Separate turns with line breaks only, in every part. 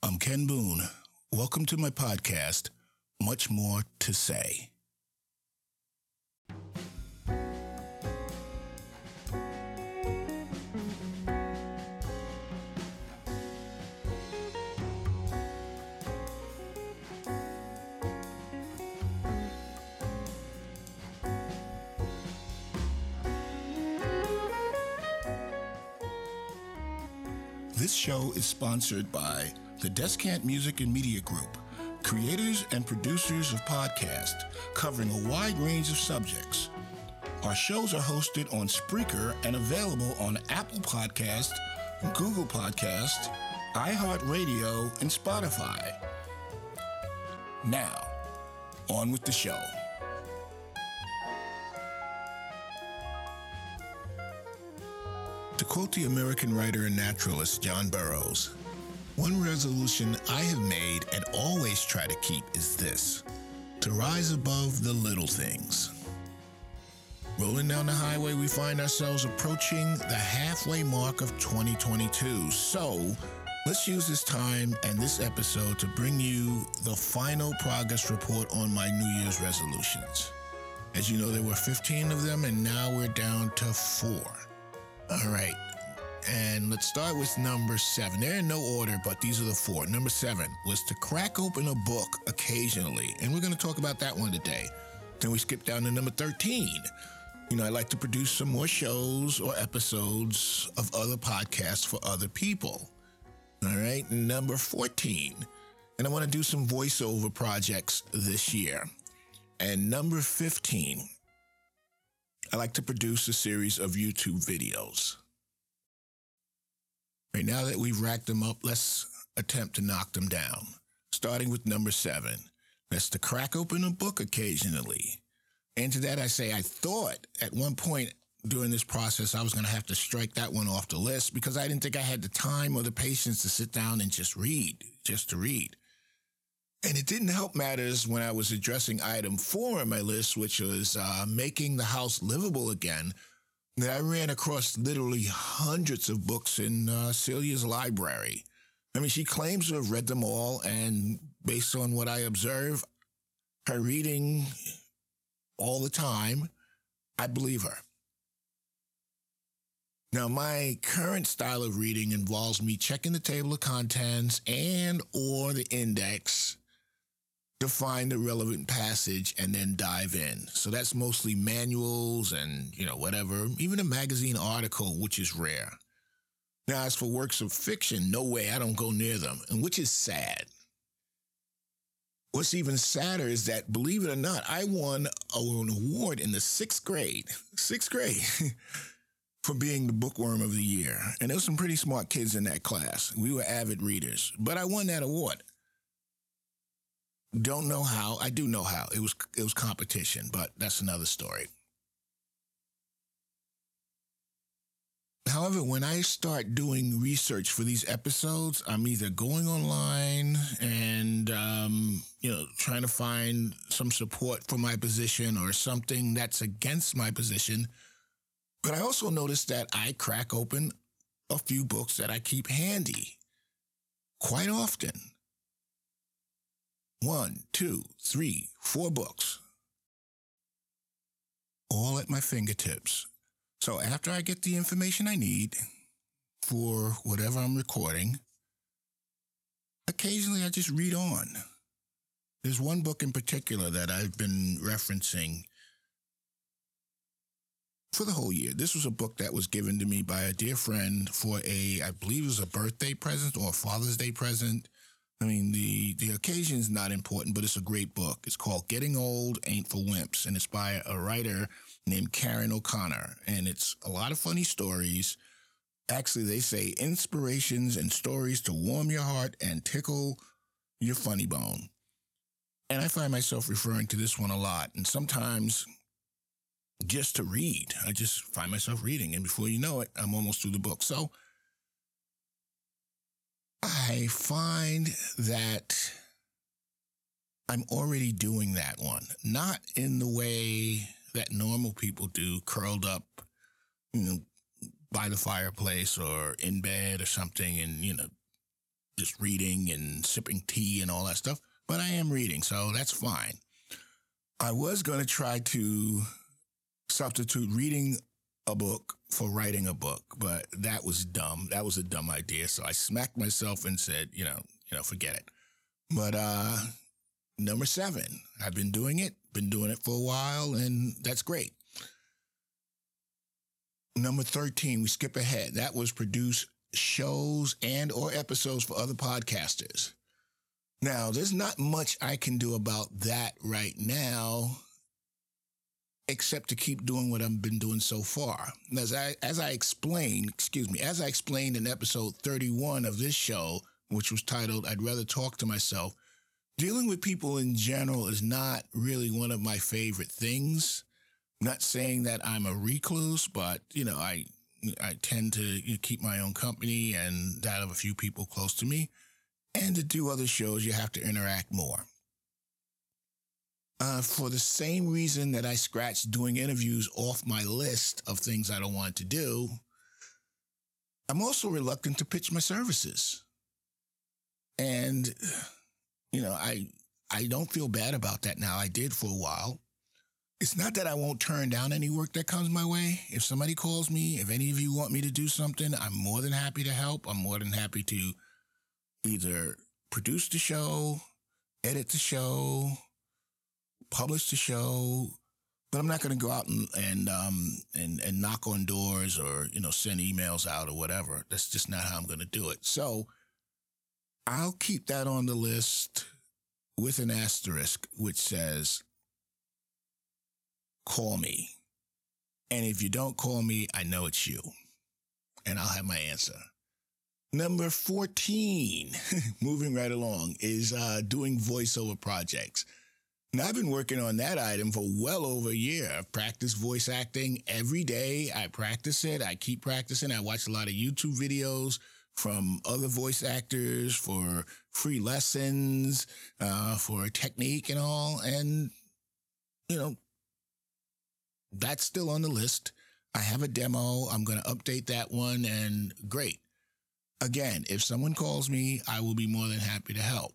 I'm Ken Boone. Welcome to my podcast, Much More to Say. This show is sponsored by the Descant Music and Media Group, creators and producers of podcasts covering a wide range of subjects. Our shows are hosted on Spreaker and available on Apple Podcast, Google Podcast, iHeartRadio, and Spotify. Now, on with the show. To quote the American writer and naturalist John Burroughs, one resolution I have made and always try to keep is this to rise above the little things. Rolling down the highway, we find ourselves approaching the halfway mark of 2022. So, let's use this time and this episode to bring you the final progress report on my New Year's resolutions. As you know, there were 15 of them, and now we're down to four. All right. And let's start with number seven. They're in no order, but these are the four. Number seven was to crack open a book occasionally. And we're going to talk about that one today. Then we skip down to number 13. You know, I like to produce some more shows or episodes of other podcasts for other people. All right. Number 14. And I want to do some voiceover projects this year. And number 15. I like to produce a series of YouTube videos. Right now that we've racked them up, let's attempt to knock them down. Starting with number seven. That's to crack open a book occasionally. And to that I say, I thought at one point during this process I was going to have to strike that one off the list because I didn't think I had the time or the patience to sit down and just read, just to read. And it didn't help matters when I was addressing item four on my list, which was uh, making the house livable again. I ran across literally hundreds of books in uh, Celia's library. I mean, she claims to have read them all, and based on what I observe, her reading all the time, I believe her. Now, my current style of reading involves me checking the table of contents and or the index to find the relevant passage and then dive in. So that's mostly manuals and, you know, whatever, even a magazine article, which is rare. Now, as for works of fiction, no way, I don't go near them, and which is sad. What's even sadder is that, believe it or not, I won an award in the sixth grade, sixth grade, for being the bookworm of the year. And there were some pretty smart kids in that class. We were avid readers, but I won that award. Don't know how. I do know how. It was it was competition, but that's another story. However, when I start doing research for these episodes, I'm either going online and um, you know trying to find some support for my position or something that's against my position. But I also notice that I crack open a few books that I keep handy quite often one, two, three, four books, all at my fingertips. So after I get the information I need for whatever I'm recording, occasionally I just read on. There's one book in particular that I've been referencing for the whole year. This was a book that was given to me by a dear friend for a, I believe it was a birthday present or a Father's Day present. I mean, the the occasion is not important, but it's a great book. It's called Getting Old Ain't for Wimps, and it's by a writer named Karen O'Connor. And it's a lot of funny stories. Actually, they say inspirations and stories to warm your heart and tickle your funny bone. And I find myself referring to this one a lot. And sometimes just to read, I just find myself reading. And before you know it, I'm almost through the book. So, I find that I'm already doing that one, not in the way that normal people do, curled up, you know, by the fireplace or in bed or something and, you know, just reading and sipping tea and all that stuff, but I am reading, so that's fine. I was going to try to substitute reading a book for writing a book, but that was dumb. That was a dumb idea. So I smacked myself and said, you know, you know, forget it. But uh number 7, I've been doing it, been doing it for a while and that's great. Number 13, we skip ahead. That was produce shows and or episodes for other podcasters. Now, there's not much I can do about that right now except to keep doing what I've been doing so far. As I as I explained, excuse me, as I explained in episode 31 of this show, which was titled I'd rather talk to myself, dealing with people in general is not really one of my favorite things. I'm not saying that I'm a recluse, but you know, I I tend to you know, keep my own company and that of a few people close to me. And to do other shows, you have to interact more. Uh, for the same reason that I scratched doing interviews off my list of things I don't want to do, I'm also reluctant to pitch my services. And, you know, I I don't feel bad about that now. I did for a while. It's not that I won't turn down any work that comes my way. If somebody calls me, if any of you want me to do something, I'm more than happy to help. I'm more than happy to either produce the show, edit the show, publish the show, but I'm not going to go out and and um and and knock on doors or you know send emails out or whatever. That's just not how I'm going to do it. So I'll keep that on the list with an asterisk which says call me. And if you don't call me, I know it's you. And I'll have my answer. Number 14, moving right along, is uh, doing voiceover projects. Now, I've been working on that item for well over a year. I've practiced voice acting every day. I practice it. I keep practicing. I watch a lot of YouTube videos from other voice actors for free lessons, uh, for technique and all. And, you know, that's still on the list. I have a demo. I'm going to update that one and great. Again, if someone calls me, I will be more than happy to help.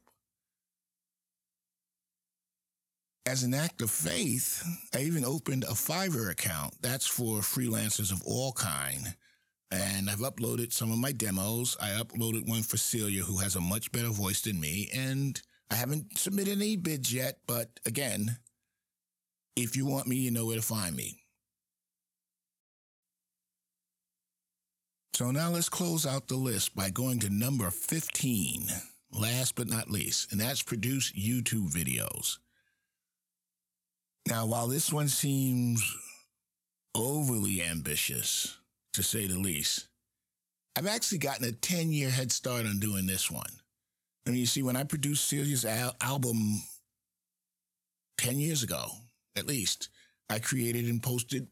As an act of faith, I even opened a Fiverr account. That's for freelancers of all kind. And I've uploaded some of my demos. I uploaded one for Celia, who has a much better voice than me. And I haven't submitted any bids yet, but again, if you want me, you know where to find me. So now let's close out the list by going to number 15, last but not least, and that's produce YouTube videos. Now, while this one seems overly ambitious, to say the least, I've actually gotten a 10 year head start on doing this one. I mean, you see, when I produced Celia's al- album 10 years ago, at least, I created and posted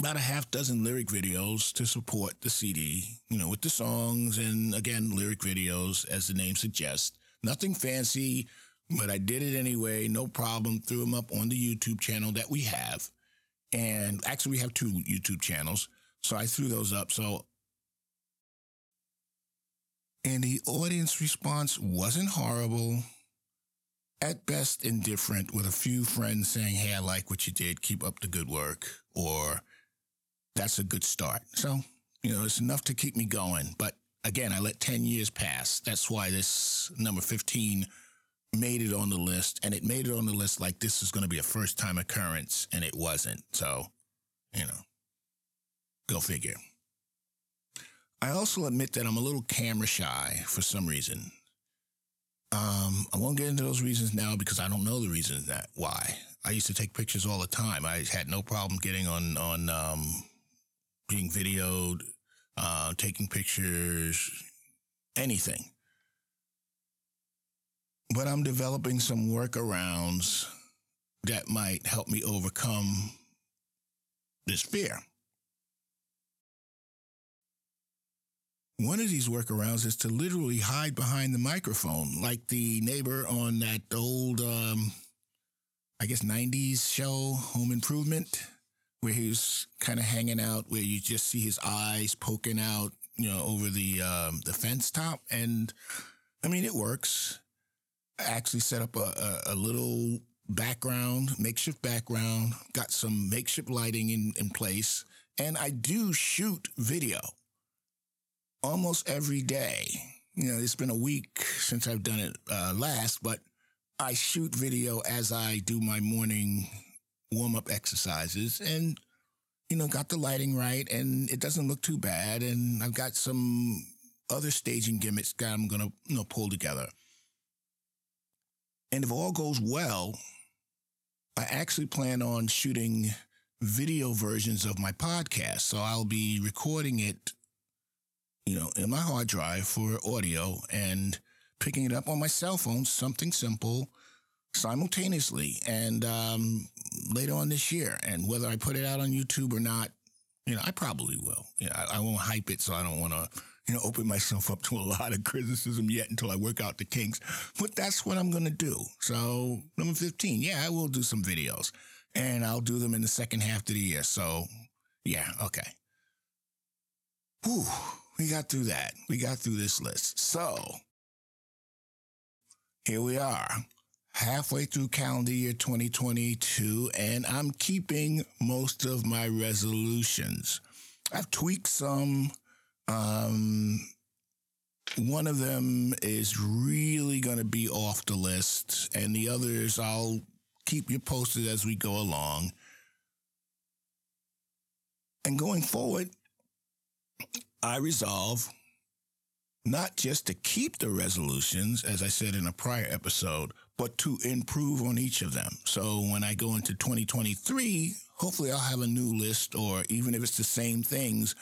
about a half dozen lyric videos to support the CD, you know, with the songs and again, lyric videos, as the name suggests. Nothing fancy, but I did it anyway, no problem. Threw them up on the YouTube channel that we have. And actually, we have two YouTube channels. So I threw those up. So, and the audience response wasn't horrible. At best, indifferent, with a few friends saying, Hey, I like what you did. Keep up the good work. Or, that's a good start. So, you know, it's enough to keep me going. But again, I let 10 years pass. That's why this number 15 made it on the list. And it made it on the list like this is going to be a first time occurrence, and it wasn't. So, you know, go figure. I also admit that I'm a little camera shy for some reason. Um, I won't get into those reasons now because I don't know the reasons that why. I used to take pictures all the time. I had no problem getting on on um, being videoed, uh, taking pictures, anything. But I'm developing some workarounds that might help me overcome this fear. One of these workarounds is to literally hide behind the microphone, like the neighbor on that old, um, I guess, 90s show, Home Improvement where he was kind of hanging out, where you just see his eyes poking out, you know, over the um, the fence top, and I mean it works. Actually set up a, a, a little background, makeshift background, got some makeshift lighting in, in place, and I do shoot video almost every day. You know, it's been a week since I've done it uh, last, but I shoot video as I do my morning warm up exercises and, you know, got the lighting right and it doesn't look too bad. And I've got some other staging gimmicks that I'm going to, you know, pull together. And if all goes well, I actually plan on shooting video versions of my podcast. So I'll be recording it, you know, in my hard drive for audio and picking it up on my cell phone, something simple, simultaneously, and um, later on this year. And whether I put it out on YouTube or not, you know, I probably will. You know, I, I won't hype it, so I don't want to, you know, open myself up to a lot of criticism yet until I work out the kinks. But that's what I'm going to do. So, number 15, yeah, I will do some videos and I'll do them in the second half of the year. So, yeah, okay. Whew, we got through that. We got through this list. So, here we are, halfway through calendar year 2022, and I'm keeping most of my resolutions. I've tweaked some. Um, one of them is really going to be off the list, and the others I'll keep you posted as we go along. And going forward, I resolve not just to keep the resolutions, as I said in a prior episode, but to improve on each of them. So when I go into 2023, hopefully I'll have a new list, or even if it's the same things,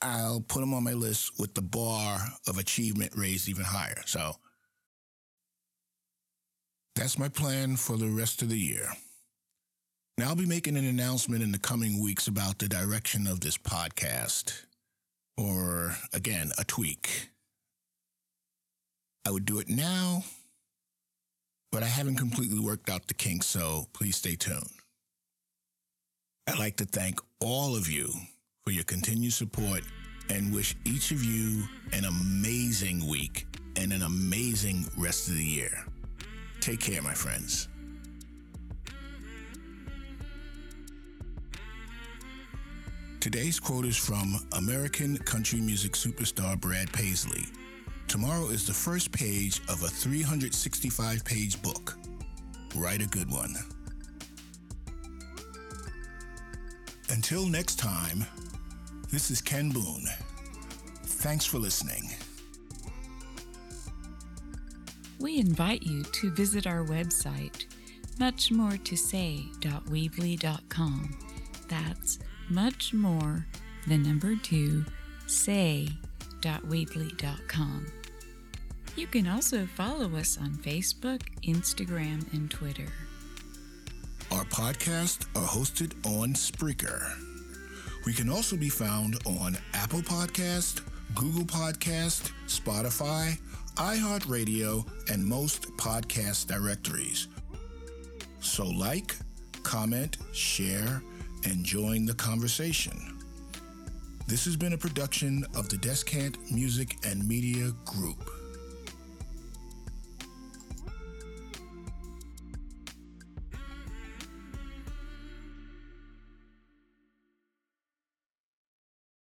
I'll put them on my list with the bar of achievement raised even higher. So that's my plan for the rest of the year. Now, I'll be making an announcement in the coming weeks about the direction of this podcast, or again, a tweak. I would do it now, but I haven't completely worked out the kinks, so please stay tuned. I'd like to thank all of you for your continued support and wish each of you an amazing week and an amazing rest of the year. Take care, my friends. Today's quote is from American country music superstar Brad Paisley. Tomorrow is the first page of a 365 page book. Write a good one. Until next time, this is Ken Boone. Thanks for listening.
We invite you to visit our website, muchmoretosay.weebly.com. That's much more, the number two, say.weebly.com. You can also follow us on Facebook, Instagram, and Twitter.
Our podcasts are hosted on Spreaker. We can also be found on Apple Podcast, Google Podcast, Spotify, iHeartRadio, and most podcast directories. So like, comment, share, and join the conversation. This has been a production of the Descant Music and Media Group.